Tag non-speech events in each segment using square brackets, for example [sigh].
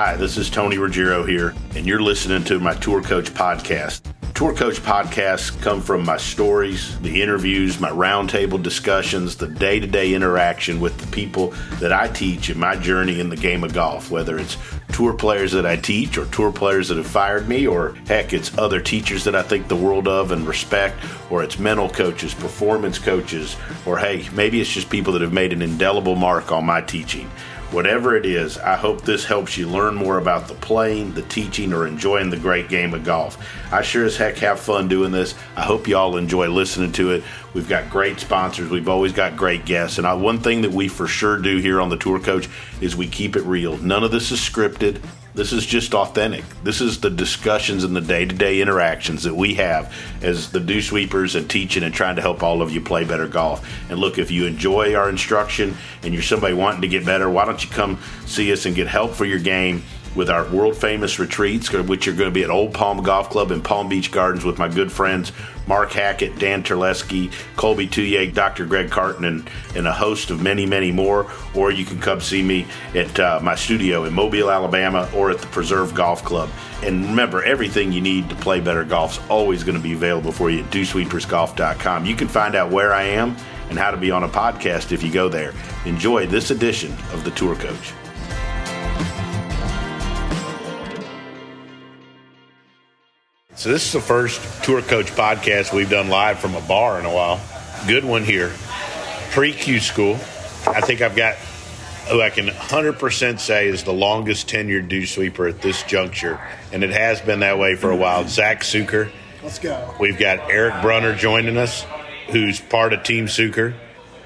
Hi, this is Tony Ruggiero here, and you're listening to my Tour Coach podcast. Tour Coach podcasts come from my stories, the interviews, my roundtable discussions, the day to day interaction with the people that I teach in my journey in the game of golf, whether it's tour players that I teach or tour players that have fired me, or heck, it's other teachers that I think the world of and respect, or it's mental coaches, performance coaches, or hey, maybe it's just people that have made an indelible mark on my teaching. Whatever it is, I hope this helps you learn more about the playing, the teaching, or enjoying the great game of golf. I sure as heck have fun doing this. I hope you all enjoy listening to it. We've got great sponsors. We've always got great guests. And I, one thing that we for sure do here on the Tour Coach is we keep it real. None of this is scripted. This is just authentic. This is the discussions and the day to day interactions that we have as the dew sweepers and teaching and trying to help all of you play better golf. And look, if you enjoy our instruction and you're somebody wanting to get better, why don't you come see us and get help for your game? With our world famous retreats, which are going to be at Old Palm Golf Club in Palm Beach Gardens with my good friends Mark Hackett, Dan Terleski, Colby Touye, Dr. Greg Carton, and, and a host of many, many more. Or you can come see me at uh, my studio in Mobile, Alabama, or at the Preserve Golf Club. And remember, everything you need to play better golf is always going to be available for you at dewsweepersgolf.com. You can find out where I am and how to be on a podcast if you go there. Enjoy this edition of The Tour Coach. So this is the first tour coach podcast we've done live from a bar in a while. Good one here. Pre Q school. I think I've got who I can 100% say is the longest tenured dew sweeper at this juncture, and it has been that way for a while. Zach Sucher. Let's go. We've got Eric Brunner joining us, who's part of Team Sucher.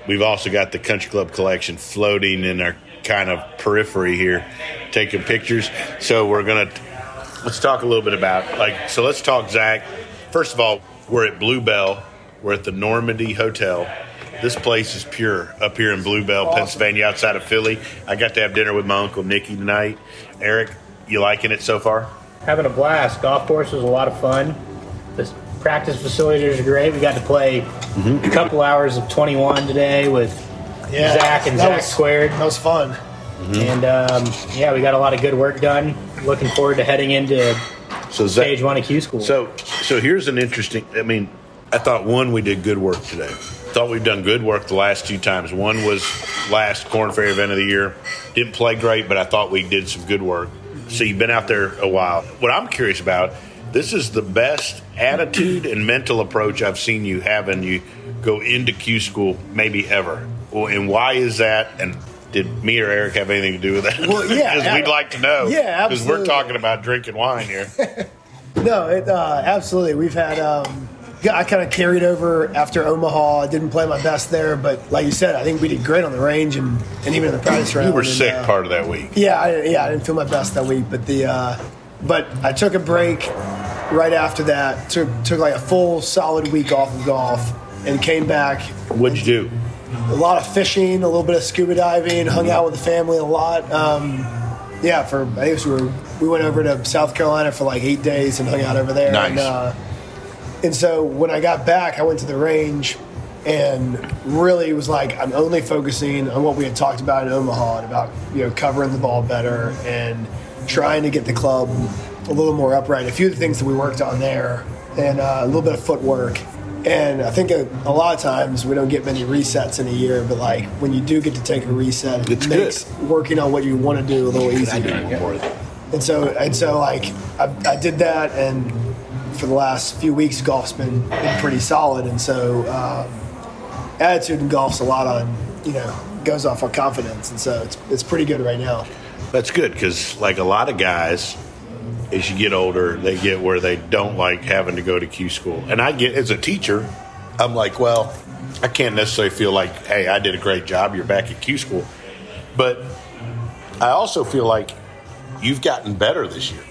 We've also got the Country Club collection floating in our kind of periphery here, taking pictures. So we're going to let's talk a little bit about like so let's talk zach. First of all we're at bluebell. We're at the normandy hotel. This place is pure up here in bluebell awesome. pennsylvania outside of philly. I got to have dinner with my uncle nicky tonight. Eric you liking it so far? Having a blast. Golf course was a lot of fun. The practice facilities are great. We got to play mm-hmm. a couple hours of 21 today with yeah, zach and zach was, squared. that was fun. Mm-hmm. And um, yeah, we got a lot of good work done. Looking forward to heading into so stage one of Q school. So, so here's an interesting. I mean, I thought one we did good work today. Thought we've done good work the last two times. One was last Korn Ferry event of the year. Didn't play great, but I thought we did some good work. So you've been out there a while. What I'm curious about, this is the best attitude and mental approach I've seen you have, and you go into Q school maybe ever. Well, And why is that? And did me or Eric have anything to do with that? Well, yeah, [laughs] because we'd like to know. Yeah, because we're talking about drinking wine here. [laughs] no, it, uh, absolutely. We've had. Um, I kind of carried over after Omaha. I didn't play my best there, but like you said, I think we did great on the range and, and even in the practice round. You were and, sick uh, part of that week. Yeah, I, yeah, I didn't feel my best that week, but the uh, but I took a break right after that. Took took like a full solid week off of golf and came back. What'd you do? A lot of fishing, a little bit of scuba diving, hung out with the family a lot. Um, yeah, for I guess we were we went over to South Carolina for like eight days and hung out over there. Nice. And, uh, and so when I got back, I went to the range and really was like I'm only focusing on what we had talked about in Omaha and about you know covering the ball better and trying to get the club a little more upright. A few of the things that we worked on there and uh, a little bit of footwork and I think a, a, lot of times we don't get many resets in a year, but like when you do get to take a reset, it makes good. working on what you want to do a little easier. And so, and so, like I, I, did that, and for the last few weeks, golf's been, been pretty solid. And so, um, attitude in golf's a lot on you know goes off on confidence, and so it's it's pretty good right now. That's good because like a lot of guys as you get older, they get where they don't like having to go to Q school. And I get, as a teacher, I'm like, well, I can't necessarily feel like, hey, I did a great job. You're back at Q school. But I also feel like you've gotten better this year.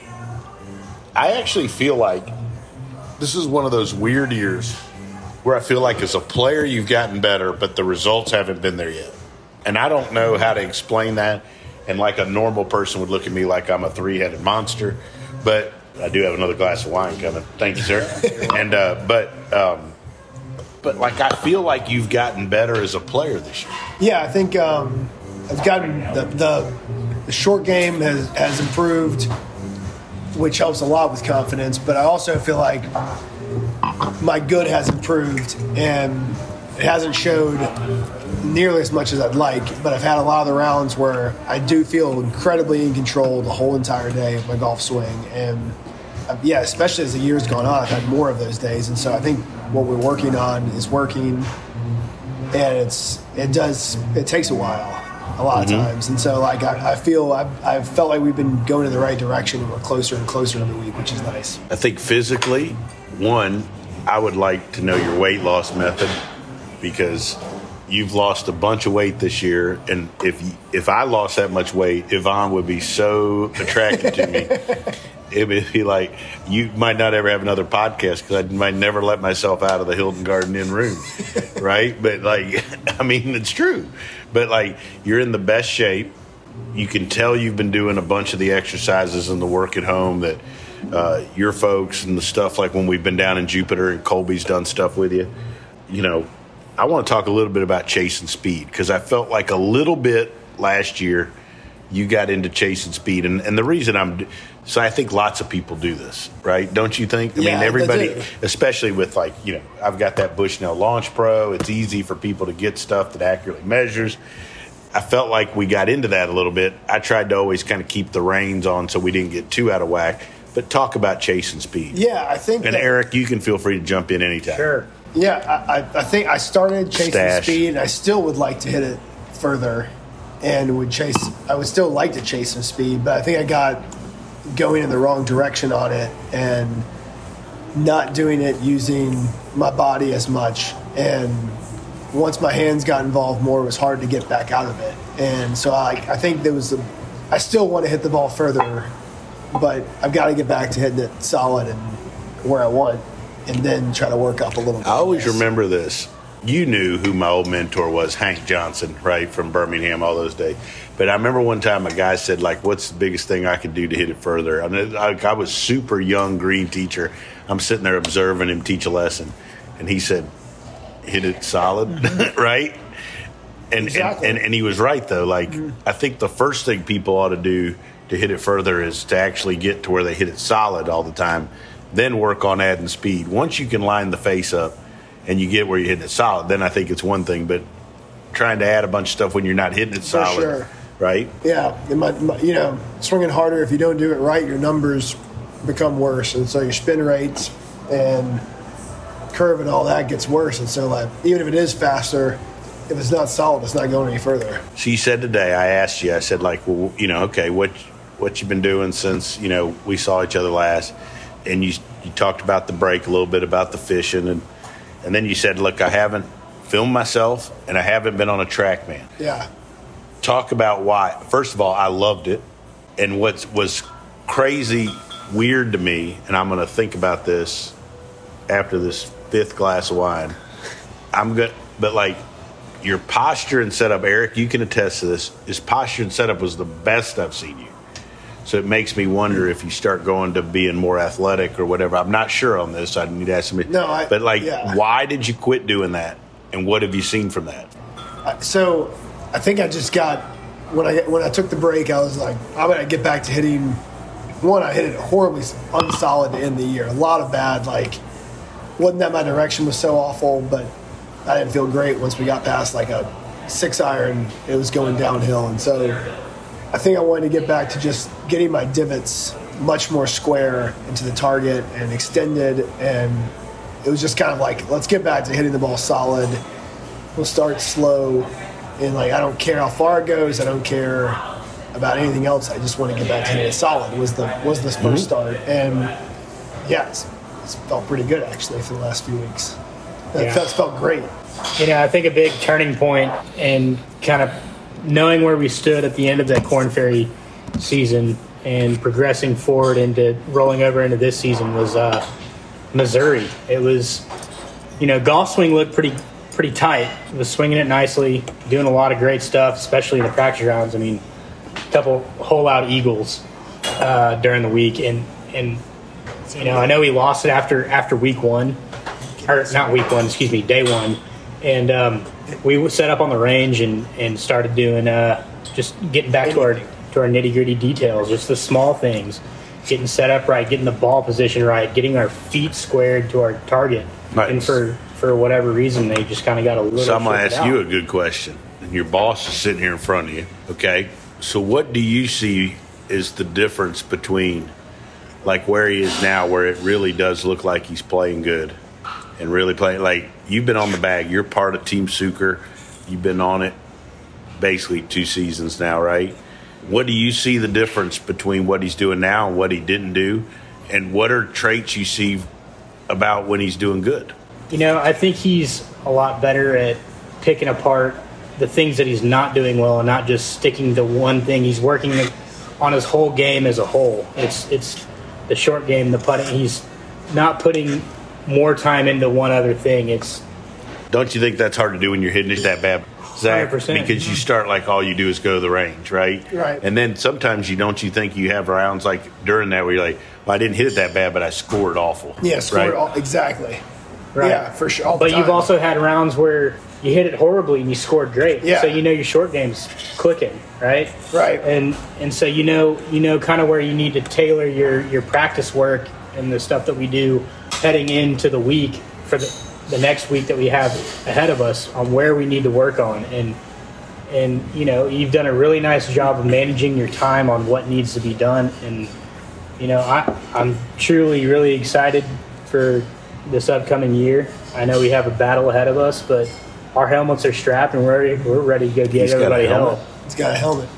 I actually feel like this is one of those weird years where I feel like as a player, you've gotten better, but the results haven't been there yet. And I don't know how to explain that. And like a normal person would look at me like I'm a three headed monster. But I do have another glass of wine coming. Thank you, sir. [laughs] and uh, but um, but like I feel like you've gotten better as a player this year. Yeah, I think um, I've gotten the, the the short game has, has improved, which helps a lot with confidence. But I also feel like my good has improved, and it hasn't showed nearly as much as I'd like. But I've had a lot of the rounds where I do feel incredibly in control the whole entire day of my golf swing, and uh, yeah, especially as the year's gone on, I've had more of those days, and so I think what we're working on is working, and it's it does it takes a while a lot mm-hmm. of times. And so, like, I, I feel I've, I've, felt like we've been going in the right direction and we're closer and closer every week, which is nice. I think physically, one, I would like to know your weight loss method because you've lost a bunch of weight this year, and if if I lost that much weight, Yvonne would be so attracted to me. [laughs] it would be like you might not ever have another podcast because I might never let myself out of the Hilton Garden Inn room, [laughs] right? But like, [laughs] I mean, it's true. But like, you're in the best shape. You can tell you've been doing a bunch of the exercises and the work at home that uh, your folks and the stuff like when we've been down in Jupiter and Colby's done stuff with you. You know, I want to talk a little bit about chasing speed because I felt like a little bit last year you got into chasing speed, and, and the reason I'm so I think lots of people do this, right? Don't you think? I yeah, mean, everybody, especially with like you know, I've got that Bushnell Launch Pro. It's easy for people to get stuff that accurately measures. I felt like we got into that a little bit. I tried to always kind of keep the reins on so we didn't get too out of whack. But talk about chasing speed. Yeah, I think. And that, Eric, you can feel free to jump in anytime. Sure. Yeah, I, I think I started chasing Stash. speed, and I still would like to hit it further, and would chase. I would still like to chase some speed, but I think I got going in the wrong direction on it and not doing it using my body as much. And once my hands got involved more, it was hard to get back out of it. And so I, I think there was a, I still want to hit the ball further, but I've got to get back to hitting it solid and where I want, and then try to work up a little. bit. I always remember this. You knew who my old mentor was, Hank Johnson, right from Birmingham, all those days. But I remember one time a guy said, like, what's the biggest thing I could do to hit it further? I, mean, I, I was super young green teacher. I'm sitting there observing him teach a lesson. And he said, hit it solid, mm-hmm. [laughs] right? And, exactly. and, and, and he was right, though. Like, mm-hmm. I think the first thing people ought to do to hit it further is to actually get to where they hit it solid all the time, then work on adding speed. Once you can line the face up and you get where you're hitting it solid, then I think it's one thing. But trying to add a bunch of stuff when you're not hitting it solid. Sure right? Yeah, it might, you know, swinging harder. If you don't do it right, your numbers become worse, and so your spin rates and curve and all that gets worse. And so, like, even if it is faster, if it's not solid, it's not going any further. So you said today, I asked you, I said, like, well, you know, okay, what what you been doing since you know we saw each other last, and you you talked about the break a little bit about the fishing, and and then you said, look, I haven't filmed myself, and I haven't been on a TrackMan. Yeah talk about why. First of all, I loved it, and what was crazy weird to me, and I'm going to think about this after this fifth glass of wine. I'm good, but like your posture and setup, Eric, you can attest to this. His posture and setup was the best I've seen you. So it makes me wonder if you start going to being more athletic or whatever. I'm not sure on this. I need to ask somebody. No, I, but like, yeah. why did you quit doing that, and what have you seen from that? So I think I just got when I when I took the break, I was like, I'm gonna get back to hitting. One, I hit it horribly unsolid to end the year. A lot of bad, like wasn't that my direction was so awful, but I didn't feel great once we got past like a six iron. It was going downhill, and so I think I wanted to get back to just getting my divots much more square into the target and extended, and it was just kind of like let's get back to hitting the ball solid. We'll start slow and like I don't care how far it goes. I don't care about anything else. I just want to get back to hitting it solid. Was the was this 1st mm-hmm. start, and yeah, it's, it's, felt pretty good actually for the last few weeks. It yeah. felt, felt great. You know, I think a big turning point and kind of knowing where we stood at the end of that Korn Ferry season and progressing forward into rolling over into this season was uh, Missouri. It was, you know, golf swing looked pretty pretty tight. Was swinging it nicely, doing a lot of great stuff, especially in the practice rounds. I mean, a couple whole out eagles uh, during the week, and and you know I know he lost it after after week one, or not week one, excuse me, day one, and um, we set up on the range and and started doing uh, just getting back to our to our nitty gritty details, just the small things, getting set up right, getting the ball position right, getting our feet squared to our target. Nice. And for for whatever reason, they just kind of got a little. So I'm shifted ask you a good question. And your boss is sitting here in front of you. Okay. So what do you see is the difference between like where he is now, where it really does look like he's playing good and really playing like you've been on the bag. You're part of Team Sucher. You've been on it basically two seasons now, right? What do you see the difference between what he's doing now and what he didn't do? And what are traits you see about when he's doing good? You know, I think he's a lot better at picking apart the things that he's not doing well and not just sticking to one thing. He's working on his whole game as a whole. It's it's the short game, the putting. He's not putting more time into one other thing. It's Don't you think that's hard to do when you're hitting it that bad, Zach? 100%. Because you start like all you do is go to the range, right? Right. And then sometimes you don't. You think you have rounds like during that where you're like, well, I didn't hit it that bad, but I scored awful. Yeah, score right? all, exactly. right. Yeah, for sure. But you've also had rounds where you hit it horribly and you scored great. Yeah. So you know your short game's clicking, right? Right. And and so you know you know kind of where you need to tailor your your practice work and the stuff that we do heading into the week for the the next week that we have ahead of us on where we need to work on and and you know you've done a really nice job of managing your time on what needs to be done and you know I I'm truly really excited for this upcoming year. I know we have a battle ahead of us, but our helmets are strapped and we're we're ready to go get He's got a everybody helmet? help. He's got a helmet.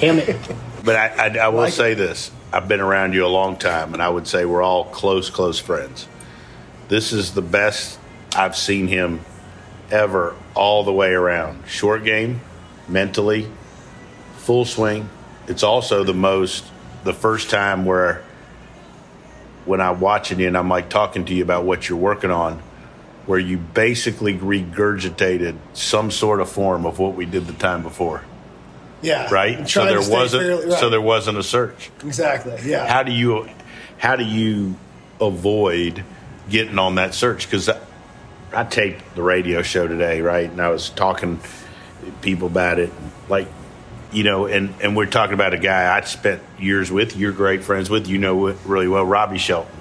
Helmet. But I, I, I will Like it. say this: I've been around you a long time, and I would say we're all close, close friends. This is the best I've seen him ever, all the way around. Short game, mentally, full swing. It's also the most, the first time where when I'm watching you and I'm like talking to you about what you're working on, where you basically regurgitated some sort of form of what we did the time before, Yeah. right? So there wasn't, fairly- right. so there wasn't a search. exactly. Yeah. How do you, how do you avoid getting on that search? Because I, I taped the radio show today, right? And I was talking to people about it, like you know, and and we're talking about a guy I spent years with. You're great friends with. You know really well, Robby Shelton.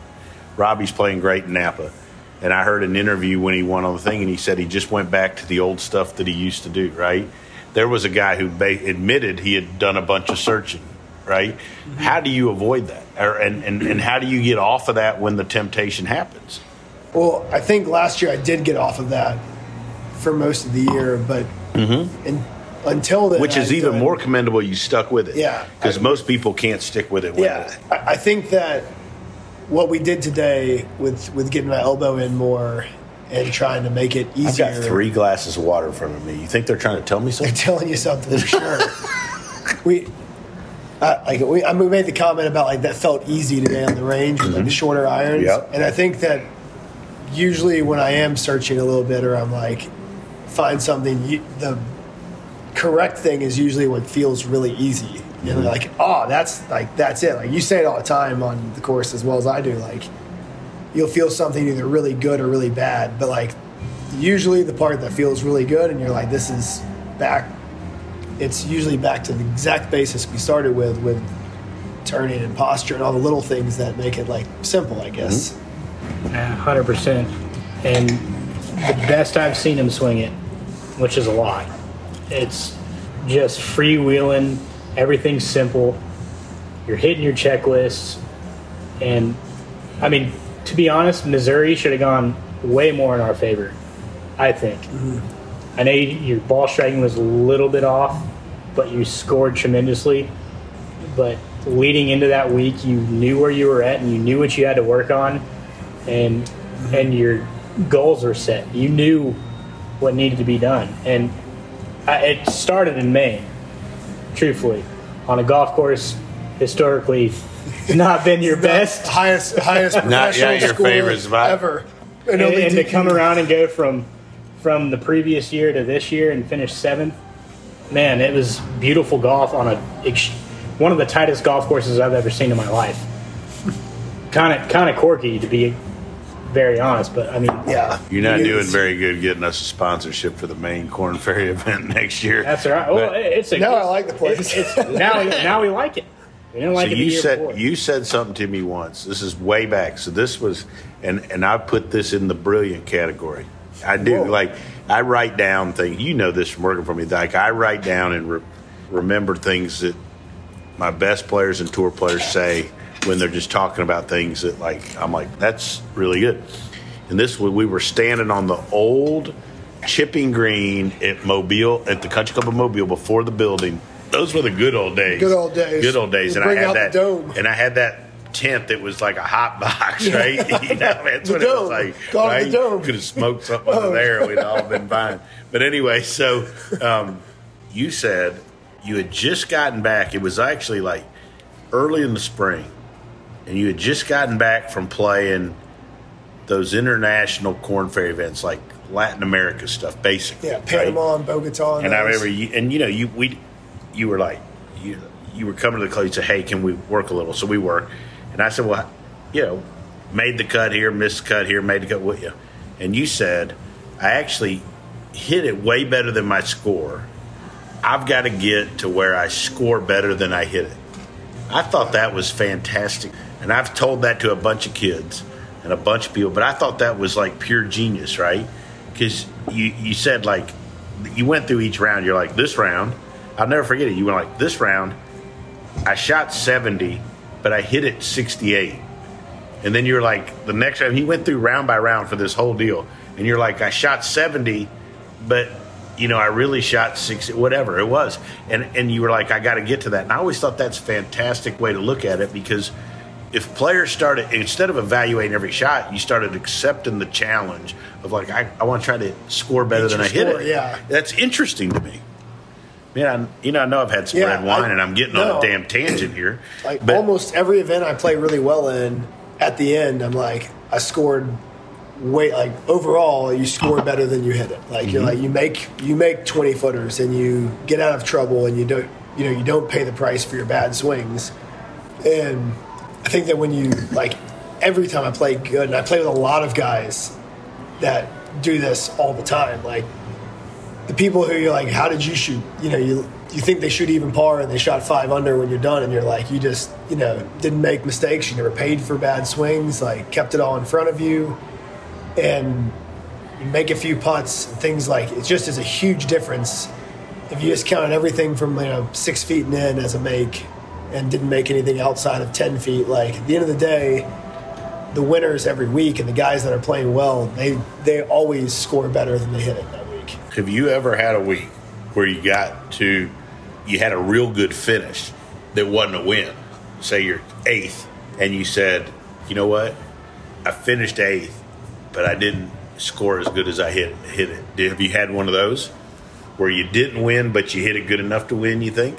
Robby's playing great in Napa. And I heard an interview when he won on the thing, and he said he just went back to the old stuff that he used to do. Right? There was a guy who ba- admitted he had done a bunch of searching. Right? How do you avoid that, or, and, and and how do you get off of that when the temptation happens? Well, I think last year I did get off of that for most of the year, but in, until then, Mm-hmm. Which is I'd even done- more commendable. You stuck with it, Yeah. Because most people can't stick with it. Yeah, I, I think that what we did today with with getting my elbow in more and trying to make it easier. I've got three glasses of water in front of me. You think they're trying to tell me I'm something? telling you something for sure. [laughs] we. I, like we, I made the comment about like that felt easy today on the range with like the mm-hmm. shorter irons, Yep. and I think that usually when I am searching a little bit or I'm like find something, you, the correct thing is usually what feels really easy. Mm-hmm. You know, like oh, that's like that's it. Like you say it all the time on the course as well as I do. Like you'll feel something either really good or really bad, but like usually the part that feels really good and you're like this is back. It's usually back to the exact basis we started with with turning and posture and all the little things that make it like simple, I guess. Mm-hmm. Yeah, hundred percent. And the best I've seen him swing it, which is a lot. It's just freewheeling. Everything's simple. You're hitting your checklists, and I mean, to be honest, Missouri should have gone way more in our favor. I think. I know you, your ball striking was a little bit off, but you scored tremendously. But leading into that week, you knew where you were at, and you knew what you had to work on, and and your goals were set. You knew what needed to be done, and I, it started in Maine. Truthfully, on a golf course, historically, not been your best. Highest highest Not- yeah, professional your score favorite spot. ever. and, and to come around and go from from the previous year to this year and finish seventh, man, it was beautiful golf on a ex- one of the tightest golf courses I've ever seen in my life. Kind of kind of quirky to be very honest. But I mean, Yeah, You're not doing is. very good getting us a sponsorship for the Maine Korn [laughs] Ferry event next year. that's all right. Well, But- it's a No, I like the place. It's, it's, now, now we like it. We didn't like so it you said before. you said something to me once. This is way back. So this was, and and I put this in the brilliant category. I do Whoa. like I write down things. You know this from working for me. Like I write down and re- remember things that my best players and tour players say when they're just talking about things that like I'm like that's really good. And this we were standing on the old chipping green at Mobile at the Country Club of Mobile before the building. Those were the good old days. Good old days. Good old days. You And I had that dome. and I had that tent that was like a hot box, right? [laughs] you know, [laughs] that's what it was dome. like. Call right? the dome. Could have smoked something Oh. under there. We'd all been [laughs] fine. But anyway, so um, you said you had just gotten back. It was actually like early in the spring, and you had just gotten back from playing those international Korn Ferry events, like Latin America stuff, basically. Yeah, right? Panama and Bogota. And I those. remember you, and you know, you we, you were like, you you were coming to the club. You said, "Hey, can we work a little?" So we work, and I said, "Well, you know, made the cut here, missed the cut here, made the cut with you," and you said, "I actually hit it way better than my score. I've got to get to where I score better than I hit it." I thought that was fantastic, and I've told that to a bunch of kids and a bunch of people. But I thought that was like pure genius, right? Because you you said like you went through each round. You're like this round, I'll never forget it. You went like this round. I shot seventy, but I hit it sixty eight. And then you're like the next round. He went through round by round for this whole deal, and you're like, I shot seventy, but you know, I really shot six, whatever it was, and and you were like, I got to get to that. And I always thought that's a fantastic way to look at it because if players started instead of evaluating every shot, you started accepting the challenge of like, I, I want to try to score better than I hit it. yeah. that's interesting to me. You know, I know I've had some Yeah, red wine, I- and I'm getting on a damn tangent here. [clears throat] Like but almost every event I play really well in, at the end, I'm like, I scored way like overall you score better than you hit it. Like Mm-hmm. you're like you make you make 20 footers and you get out of trouble and you don't you know you don't pay the price for your bad swings. And I think that when you like every time I play good, and I play with a lot of guys that do this all the time, like the people who you're like, how did you shoot? You know, you you think they shoot even par and they shot five under when you're done, and you're like, you just you know didn't make mistakes. You never paid for bad swings. Like kept it all in front of you, and you make a few putts. And things like it just is a huge difference if you just counted everything from you know six feet and in as a make, and didn't make anything outside of ten feet. Like at the end of the day. The winners every week and the guys that are playing well, they they always score better than they hit it week. Have you ever had a week where you got to, you had a real good finish that wasn't a win? Say you're eighth, and you said, you know what? I finished eighth, but I didn't score as good as I hit hit it. Did- Have you had one of those where you didn't win, but you hit it good enough to win? You think?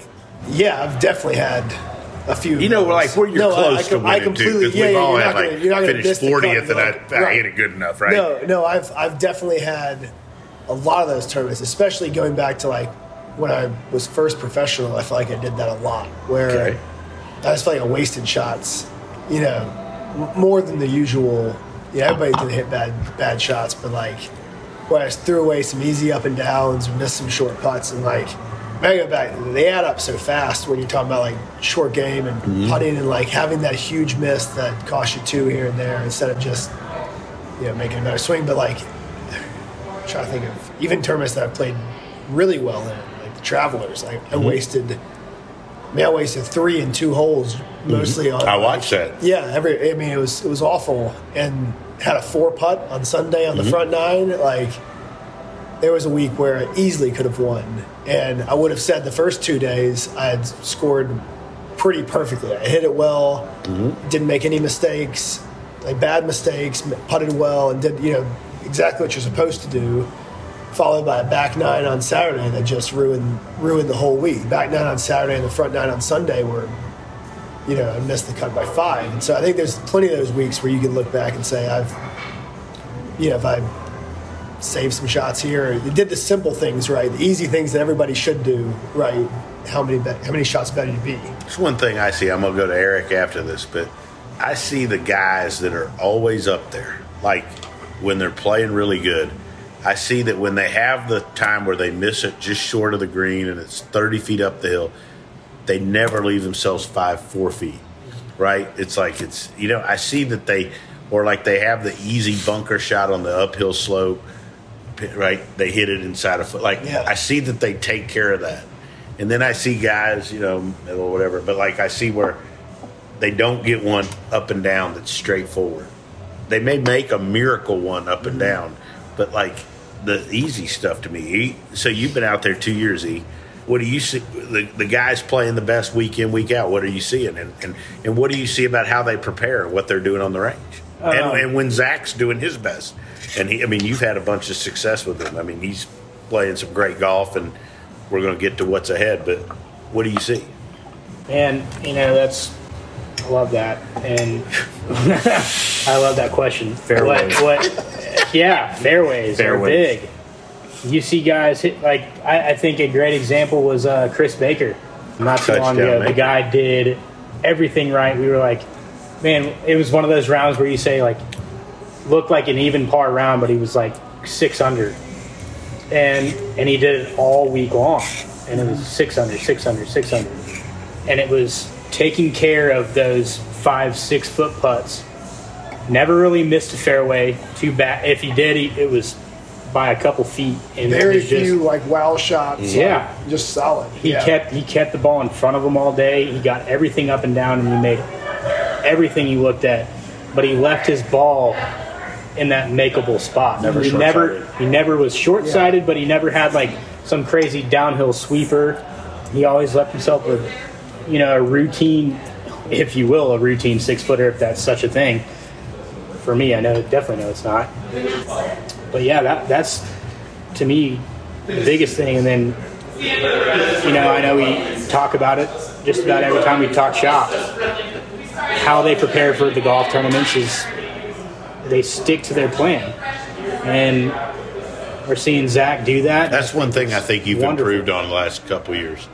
Yeah, I've definitely had a few. You know, like where you're No, I- close I, to I winning too, completely. because yeah, we've yeah, all had gonna- like gonna finished fortieth, and and I, like- I hit it good enough, right? No, no, I've I've definitely had a lot of those tournaments, especially going back to like when I was first professional. I felt like I did that a lot, where Okay. I just felt like I wasted shots, you know, more than the usual. Yeah, everybody did hit bad bad shots, but like where I just threw away some easy up and downs, or missed some short putts, and like when I go back, they add up so fast when you're talking about like short game and mm-hmm. putting and like having that huge miss that costs you two here and there instead of just you know making a better swing. But like trying to think of even tournaments that I played really well in, like the Travelers. Like I wasted, I mean, I wasted three and two holes mostly on. I like, watched that. yeah, every I mean it was it was awful and had a four putt on Sunday on the Mm-hmm. front nine. Like there was a week where I easily could have won, and I would have said the first two days I had scored pretty perfectly. I hit it well, Mm-hmm. didn't make any mistakes, like bad mistakes, putted well, and did you know exactly what you're supposed to do. Followed by a back nine on Saturday that just ruined ruined the whole week. Back nine on Saturday and the front nine on Sunday were you know, I missed the cut by five. And so I think there's plenty of those weeks where you can look back and say, I've, you know, if I saved some shots here, did the simple things right, the easy things that everybody should do right. How many be- how many shots better you be? It's one thing I see. I'm gonna go to Eric after this, but I see the guys that are always up there, like when they're playing really good, I see that when they have the time where they miss it just short of the green and it's 30 feet up the hill, they never leave themselves five, four feet, right? It's like it's, you know, I see that they, or like they have the easy bunker shot on the uphill slope, right? They hit it inside a foot. Like Yeah. I see that they take care of that. And then I see guys, you know, or whatever, but like I see where they don't get one up and down that's straightforward. They may make a miracle one up and down, but like the easy stuff to me. E- So you've been out there two years, E. What do you see? The, the guys playing the best week in, week out. What are you seeing? And, and, and what do you see about how they prepare and what they're doing on the range? Um, and, and when Zach's doing his best. And he, I mean, you've had a bunch of success with him. I mean, he's playing some great golf, and we're going to get to what's ahead. But what do you see? And you know that's love that, and [laughs] I love that question. Fairways. What? what yeah, fairways, are big. You see guys hit like I, I think a great example was uh, Chris Baker. Not too long ago, the guy did everything right. We were like, man, it was one of those rounds where you say like, looked like an even par round, but he was like six under, and and he did it all week long, and it was six under, six under, six under, and it was taking care of those five, six foot putts. Never really missed a fairway. Too bad if he did, he, it was by a couple feet, and it Very was just, few like wow shots. Yeah. like, just solid. he yeah. kept he kept the ball in front of him all day. He got everything up and down, and he made everything he looked at. But he left his ball in that makeable spot. Never he never he never was short sighted, but he never had like some crazy downhill sweeper. He always left himself with you know a routine, if you will, a routine six footer, if that's such a thing. For me, I know definitely know it's not. But yeah, that that's to me the biggest thing. And then you know, I know we talk about it just about every time we talk shop. How they prepare for the golf tournaments is they stick to their plan, and we're seeing Zach do that. That's one thing I think you've Wonderful. improved on the last couple of years.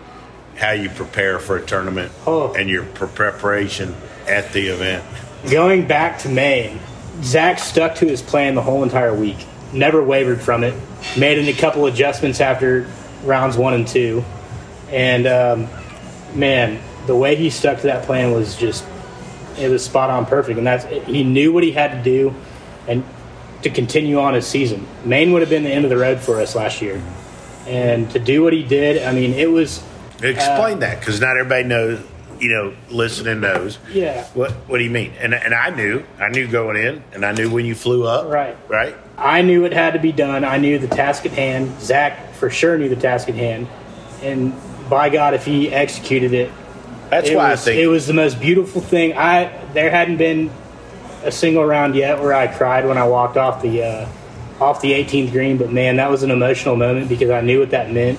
How you prepare for a tournament Oh. and your preparation at the event. Going back to Maine, Zach stuck to his plan the whole entire week. Never wavered from it. Made a couple adjustments after rounds one and two, and um, man, the way he stuck to that plan was just it was spot on perfect. And that's he knew what he had to do, and to continue on his season. Maine would have been the end of the road for us last year, and to do what he did, I mean, it was Explain that because not everybody knows. You know, listening knows. Yeah. What What do you mean? And and I knew. I knew going in, and I knew when you flew up. Right. Right. I knew it had to be done. I knew the task at hand. Zach for sure knew the task at hand, and by God, if he executed it, That's it why was, I think it was the most beautiful thing. I there hadn't been a single round yet where I cried when I walked off the uh, off the 18th green, but man, that was an emotional moment because I knew what that meant.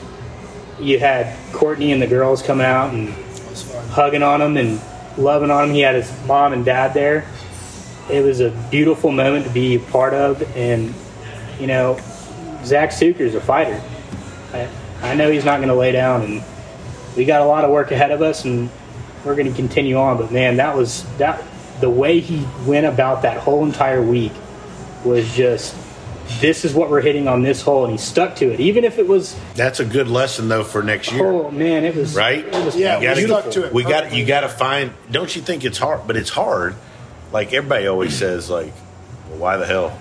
You had Courtney and the girls coming out and hugging on him and loving on him. He had his mom and dad there. It was a beautiful moment to be a part of, and you know, Zach Sucher's a fighter. I, I know he's not going to lay down, and we got a lot of work ahead of us, and we're going to continue on. But man, that was that. The way he went about that whole entire week was just. This is what we're hitting on this hole, and he stuck to it, even if it was. that's a good lesson though for next year. Oh man, it was right? It was Yeah, You gotta- we stuck to it We got you got to find. Don't you think it's hard? But it's hard. Like everybody always says, like, well, why the hell?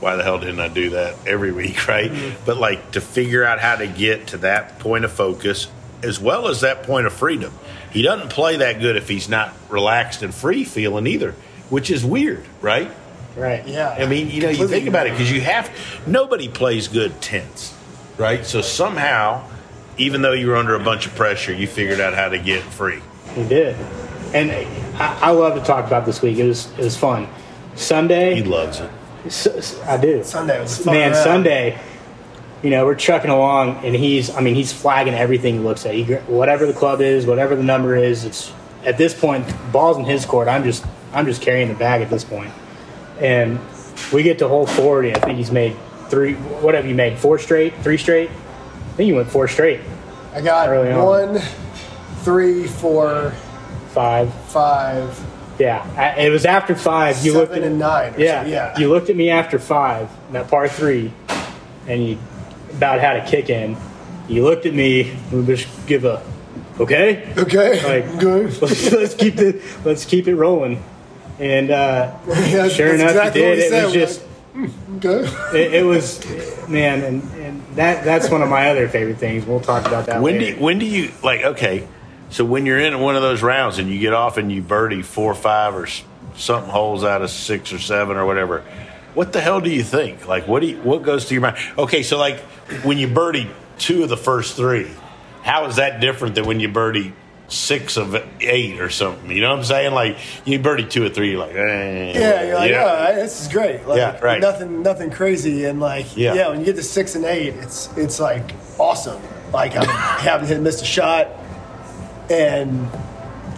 Why the hell didn't I do that every week, [laughs] right? Mm-hmm. But like to figure out how to get to that point of focus as well as that point of freedom. He doesn't play that good if he's not relaxed and free feeling either, which is weird, right? Right. Yeah. I mean, you know, you think about it because you have nobody plays good tense, right? So somehow, even though you were under a bunch of pressure, you figured out how to get free. He did, and I, I love to talk about this week. It was it was fun. Sunday, He loves it. I do. Sunday was fun. Man, yeah. Sunday, you know, we're trucking along, and he's, I mean, he's flagging everything he looks at. He, whatever the club is, whatever the number is, it's at this point, ball's in his court. I'm just, I'm just carrying the bag at this point. And we get to hole 40. I think he's made three. What have you made? Four straight? Three straight? I think you went four straight. I got early on. one, three, four, Five. five, Yeah, I, it was after five. You Seven looked at and nine Yeah, so, yeah. You looked at me after five, that par three, and you about had a kick in. You looked at me. and just give a okay. Okay, Like, [laughs] good. let's, [laughs] let's keep the let's keep it rolling. And uh, [laughs] Yeah, sure enough, exactly you what did. he It said. was We're just Okay. [laughs] it, it was man, and, and that that's one of my other favorite things. We'll talk about that. When do later. you, when do you like? Okay, so when you're in one of those rounds and you get off and you birdie four or five or something holes out of six or seven or whatever, what the hell do you think? Like, what do you, what goes through your mind? Okay, so like when you birdie two of the first three, how is that different than when you birdie six of eight or something? You know what I'm saying? Like you birdie two or three, you're like, eh, Yeah, you're like, yeah. oh, this is great. Like, Yeah, right. Nothing, nothing crazy, and like, Yeah. yeah. when you get to six and eight, it's it's like awesome. Like I [laughs] haven't hit missed a shot, and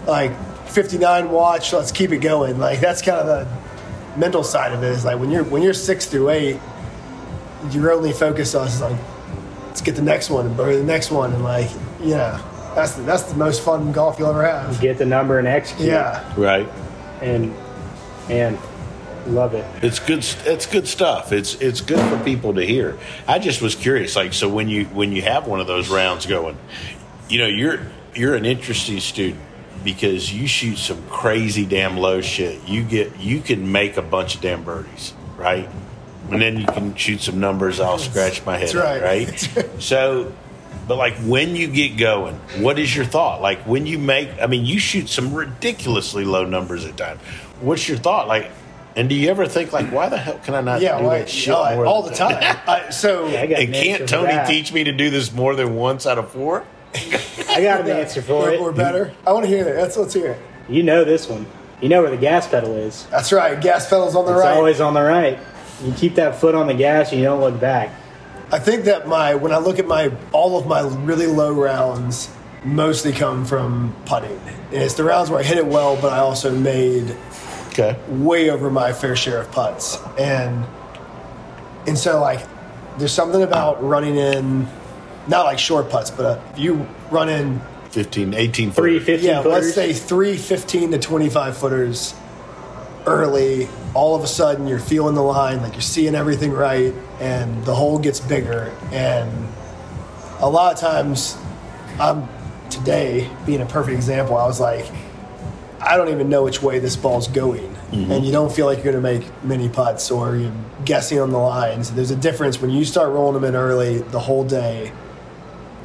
like 59 watch. Let's keep it going. Like that's kind of the mental side of it. Is like when you're when you're six through eight, your only focus on is like, let's get the next one and the next one, and like, yeah, that's the, that's the most fun golf you'll ever have. get the number and execute. Yeah. right. and and love it. It's good. It's good stuff. It's it's good for people to hear. I just was curious. Like, so when you when you have one of those rounds going, you know, you're you're an interesting student because you shoot some crazy damn low shit. You get you can make a bunch of damn birdies, right? And then you can shoot some numbers. I'll scratch my head, That's out, right. right? [laughs] so. But like when you get going, what is your thought? Like when you make, I mean, you shoot some ridiculously low numbers at times. What's your thought? Like, and do you ever think like, why the hell can I not Yeah, do why, that shit no, more all than the that? time. [laughs] I, so [laughs] I got And can't Tony that. teach me to do this more than once out of four? I got an answer for or, it. or better. I want to hear that. Let's let's hear it. You know this one. You know where the gas pedal is. That's right. Gas pedals on the It's right. always on the right. You keep that foot on the gas and you don't look back. I think that my when I look at my all of my really low rounds mostly come from putting. And it's the rounds where I hit it well, but I also made Okay. way over my fair share of putts. And and so like there's something about running in not like short putts, but uh, if you run in 15, 18 Three, 15 yeah, footers. let's say three 15 to 25 footers early. All of a sudden, you're feeling the line, like you're seeing everything right, and the hole gets bigger. And a lot of times, I'm today being a perfect example. I was like, I don't even know which way this ball's going, mm-hmm. and you don't feel like you're going to make many putts, or you're guessing on the lines. There's a difference when you start rolling them in early the whole day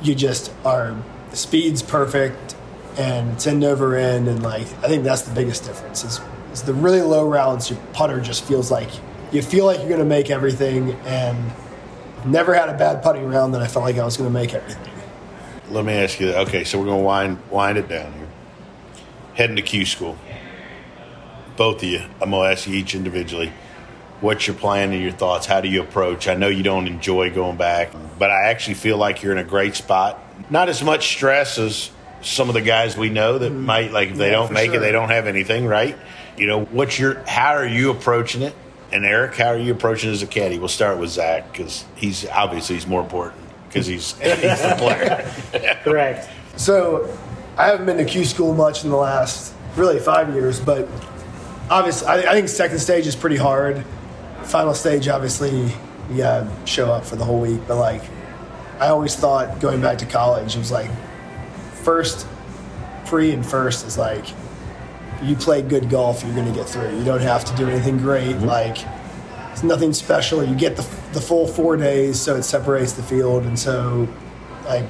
you just are the speed's perfect and it's end over end and like I think that's the biggest difference is, is the really low rounds your putter just feels like you feel like you're going to make everything and never had a bad putting round that I felt like I was going to make everything. Let me ask you that. Okay, so we're going to wind, wind it down here. Heading to Q school. Both of you. I'm going to ask you each individually. What's your plan and your thoughts? How do you approach? I know you don't enjoy going back, but I actually feel like you're in a great spot. Not as much stress as some of the guys we know that mm. might like if they Yeah, don't make it, they don't have anything, right? You know, what's your how are you approaching it? And Eric, how are you approaching it as a caddy? We'll start with Zach because he's obviously he's more important because he's [laughs] he's the player. [laughs] Correct. So I haven't been to Q school much in the last really five years, but obviously I, I think second stage is pretty hard. Final stage, obviously, you gotta show up for the whole week. But like, I always thought going back to college, it was like first, pre and first is like you play good golf, you're gonna get through. You don't have to do anything great. Mm-hmm. Like it's nothing special. You get the the full four days, so it separates the field, and so like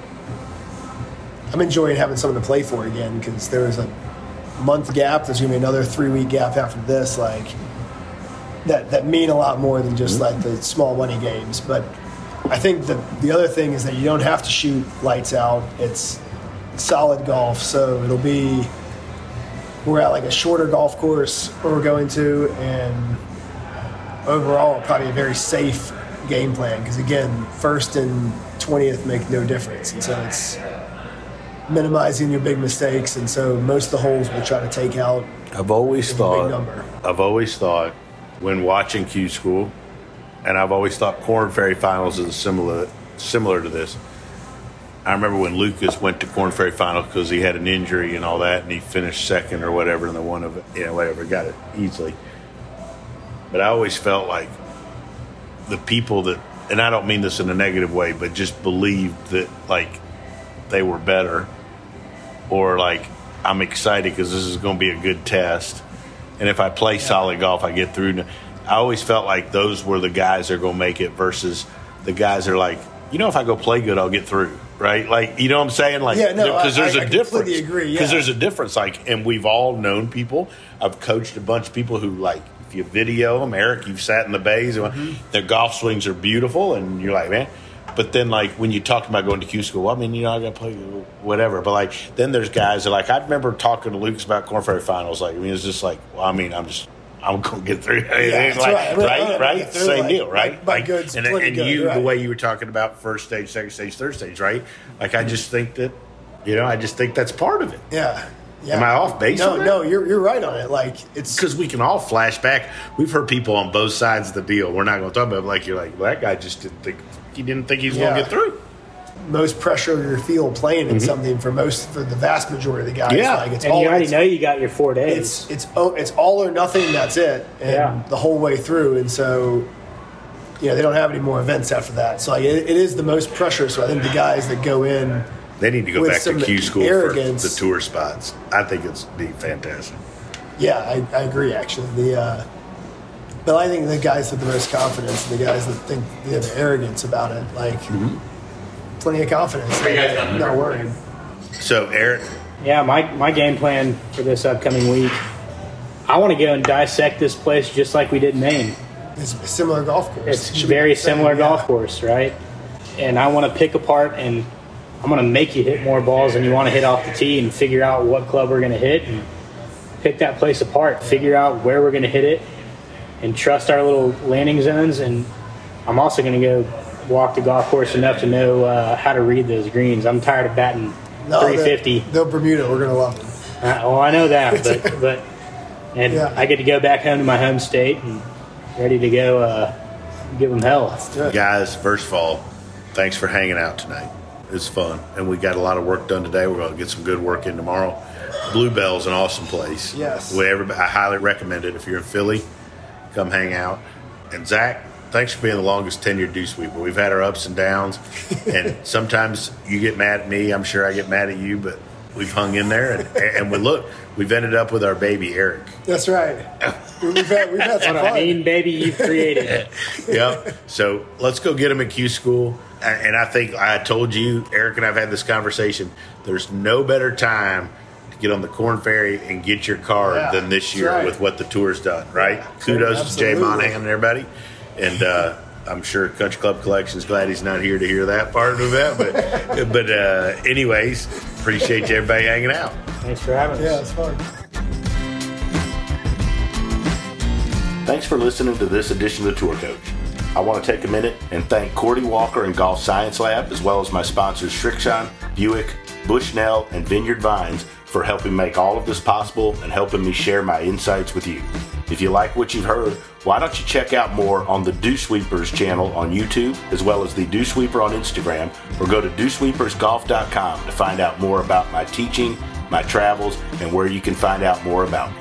I'm enjoying having something to play for again because there was a month gap. There's gonna be another three week gap after this. Like that that mean a lot more than just mm-hmm. like the small money games. But I think that the other thing is that you don't have to shoot lights out. It's solid golf, so it'll be we're at like a shorter golf course where we're going to, and overall probably a very safe game plan because again, first and twentieth make no difference, and so it's minimizing your big mistakes, and so most of the holes we'll try to take out. I've always a big thought. number. I've always thought when watching Q School, and I've always thought Korn Ferry Finals is similar similar to this. I remember when Lucas went to Korn Ferry Final because he had an injury and all that, and he finished second or whatever, and the one of it, you know, whatever, got it easily. But I always felt like the people that, and I don't mean this in a negative way, but just believed that like they were better, or like I'm excited because this is going to be a good test, and if I play solid golf, I get through. I always felt like those were the guys that are going to make it versus the guys that are like, you know, if I go play good, I'll get through, right? Like, you know what I'm saying? Like, Yeah, no, because there's I- a I difference. completely agree, Because yeah. there's a difference. Like, and we've all known people. I've coached a bunch of people who like. If you video them, Eric, you've sat in the bays. and Mm-hmm. Their golf swings are beautiful, and you're like, man. But then, like when you talk about going to Q school, well, I mean, you know, I got to play whatever. But like, then there's guys that like I remember talking to Lucas about Korn Ferry Finals. Like, I mean, it's just like, well, I mean, I'm just. I'm gonna get through. that's like, right. Right, right, through, same like- deal, right? like, by goods, and, and good, you, the way you were talking about first stage, second stage, third stage, right? Like, I just think that, you know, I just think that's part of it. Yeah. Yeah. Am I off base No, no, you're you're right on it. Like it's because we can all flash back. We've heard people on both sides of the deal. We're not going to talk about it. Like you're like, well, that guy just didn't think he didn't think he was going to get through. Most pressure you feel playing in something for most for the vast majority of the guys. Mm-hmm. Yeah. Like it's And all you already know you got your four days. it's it's it's all or nothing. That's it, and Yeah. the whole way through. And so, you know, they don't have any more events after that. So like, it, it is the most pressure. So I think the guys that go in, They need to go back to Q school arrogance. for the tour spots. I think it's be fantastic. yeah, I, I agree. Actually, the uh, but I think the guys with the most confidence, the guys that think they have the arrogance about it, like Mm-hmm. Plenty of confidence, like, not worried. So Eric, Yeah, my, my game plan for this upcoming week, I want to go and dissect this place just like we did Maine. It's a similar golf course. It's should very the same, similar yeah. golf course, right? And I want to pick apart and I'm going to make you hit more balls than you want to hit off the tee and figure out what club we're going to hit and pick that place apart, figure out where we're going to hit it and trust our little landing zones. And I'm also going to go walk the golf course enough to know uh, how to read those greens. I'm tired of batting No, 350. The, the Bermuda, we're gonna love them. Uh, well, I know that, but [laughs] but and Yeah. I get to go back home to my home state and ready to go uh, give them hell. Guys, first of all, thanks for hanging out tonight. It's fun, and we got a lot of work done today. We're going to get some good work in tomorrow. Bluebell's an awesome place. Yes. we everybody, I highly recommend it. If you're in Philly, come hang out. And Zach, thanks for being the longest tenured dew sweeper. We've had our ups and downs, [laughs] and sometimes you get mad at me. I'm sure I get mad at you, but we've hung in there, and, and we look. We've ended up with our baby Eric. That's right. We've had, we've had some What a fun. mean baby you've created. [laughs] yep. So let's go get him at Q School. And and I think I told you, Eric and I've had this conversation. There's no better time to get on the Korn Ferry and get your card Yeah, than this year right. with what the tour's done, right? Kudos to Jay. Monahan and everybody. And uh, I'm sure Country Club Collection's is glad he's not here to hear that part of that. But, [laughs] but uh, anyways, appreciate you everybody hanging out. Thanks for having us. Yeah, it's fun. Thanks for listening to this edition of the Tour Coach. I want to take a minute and thank Cordie Walker and Golf Science Lab, as well as my sponsors Srixon, Buick, Bushnell, and Vineyard Vines for helping make all of this possible and helping me share my insights with you. If you like what you've heard, why don't you check out more on the Dew Sweepers channel on YouTube, as well as the Dew Sweeper on Instagram, or go to dewsweepersgolf.com to find out more about my teaching, my travels, and where you can find out more about me.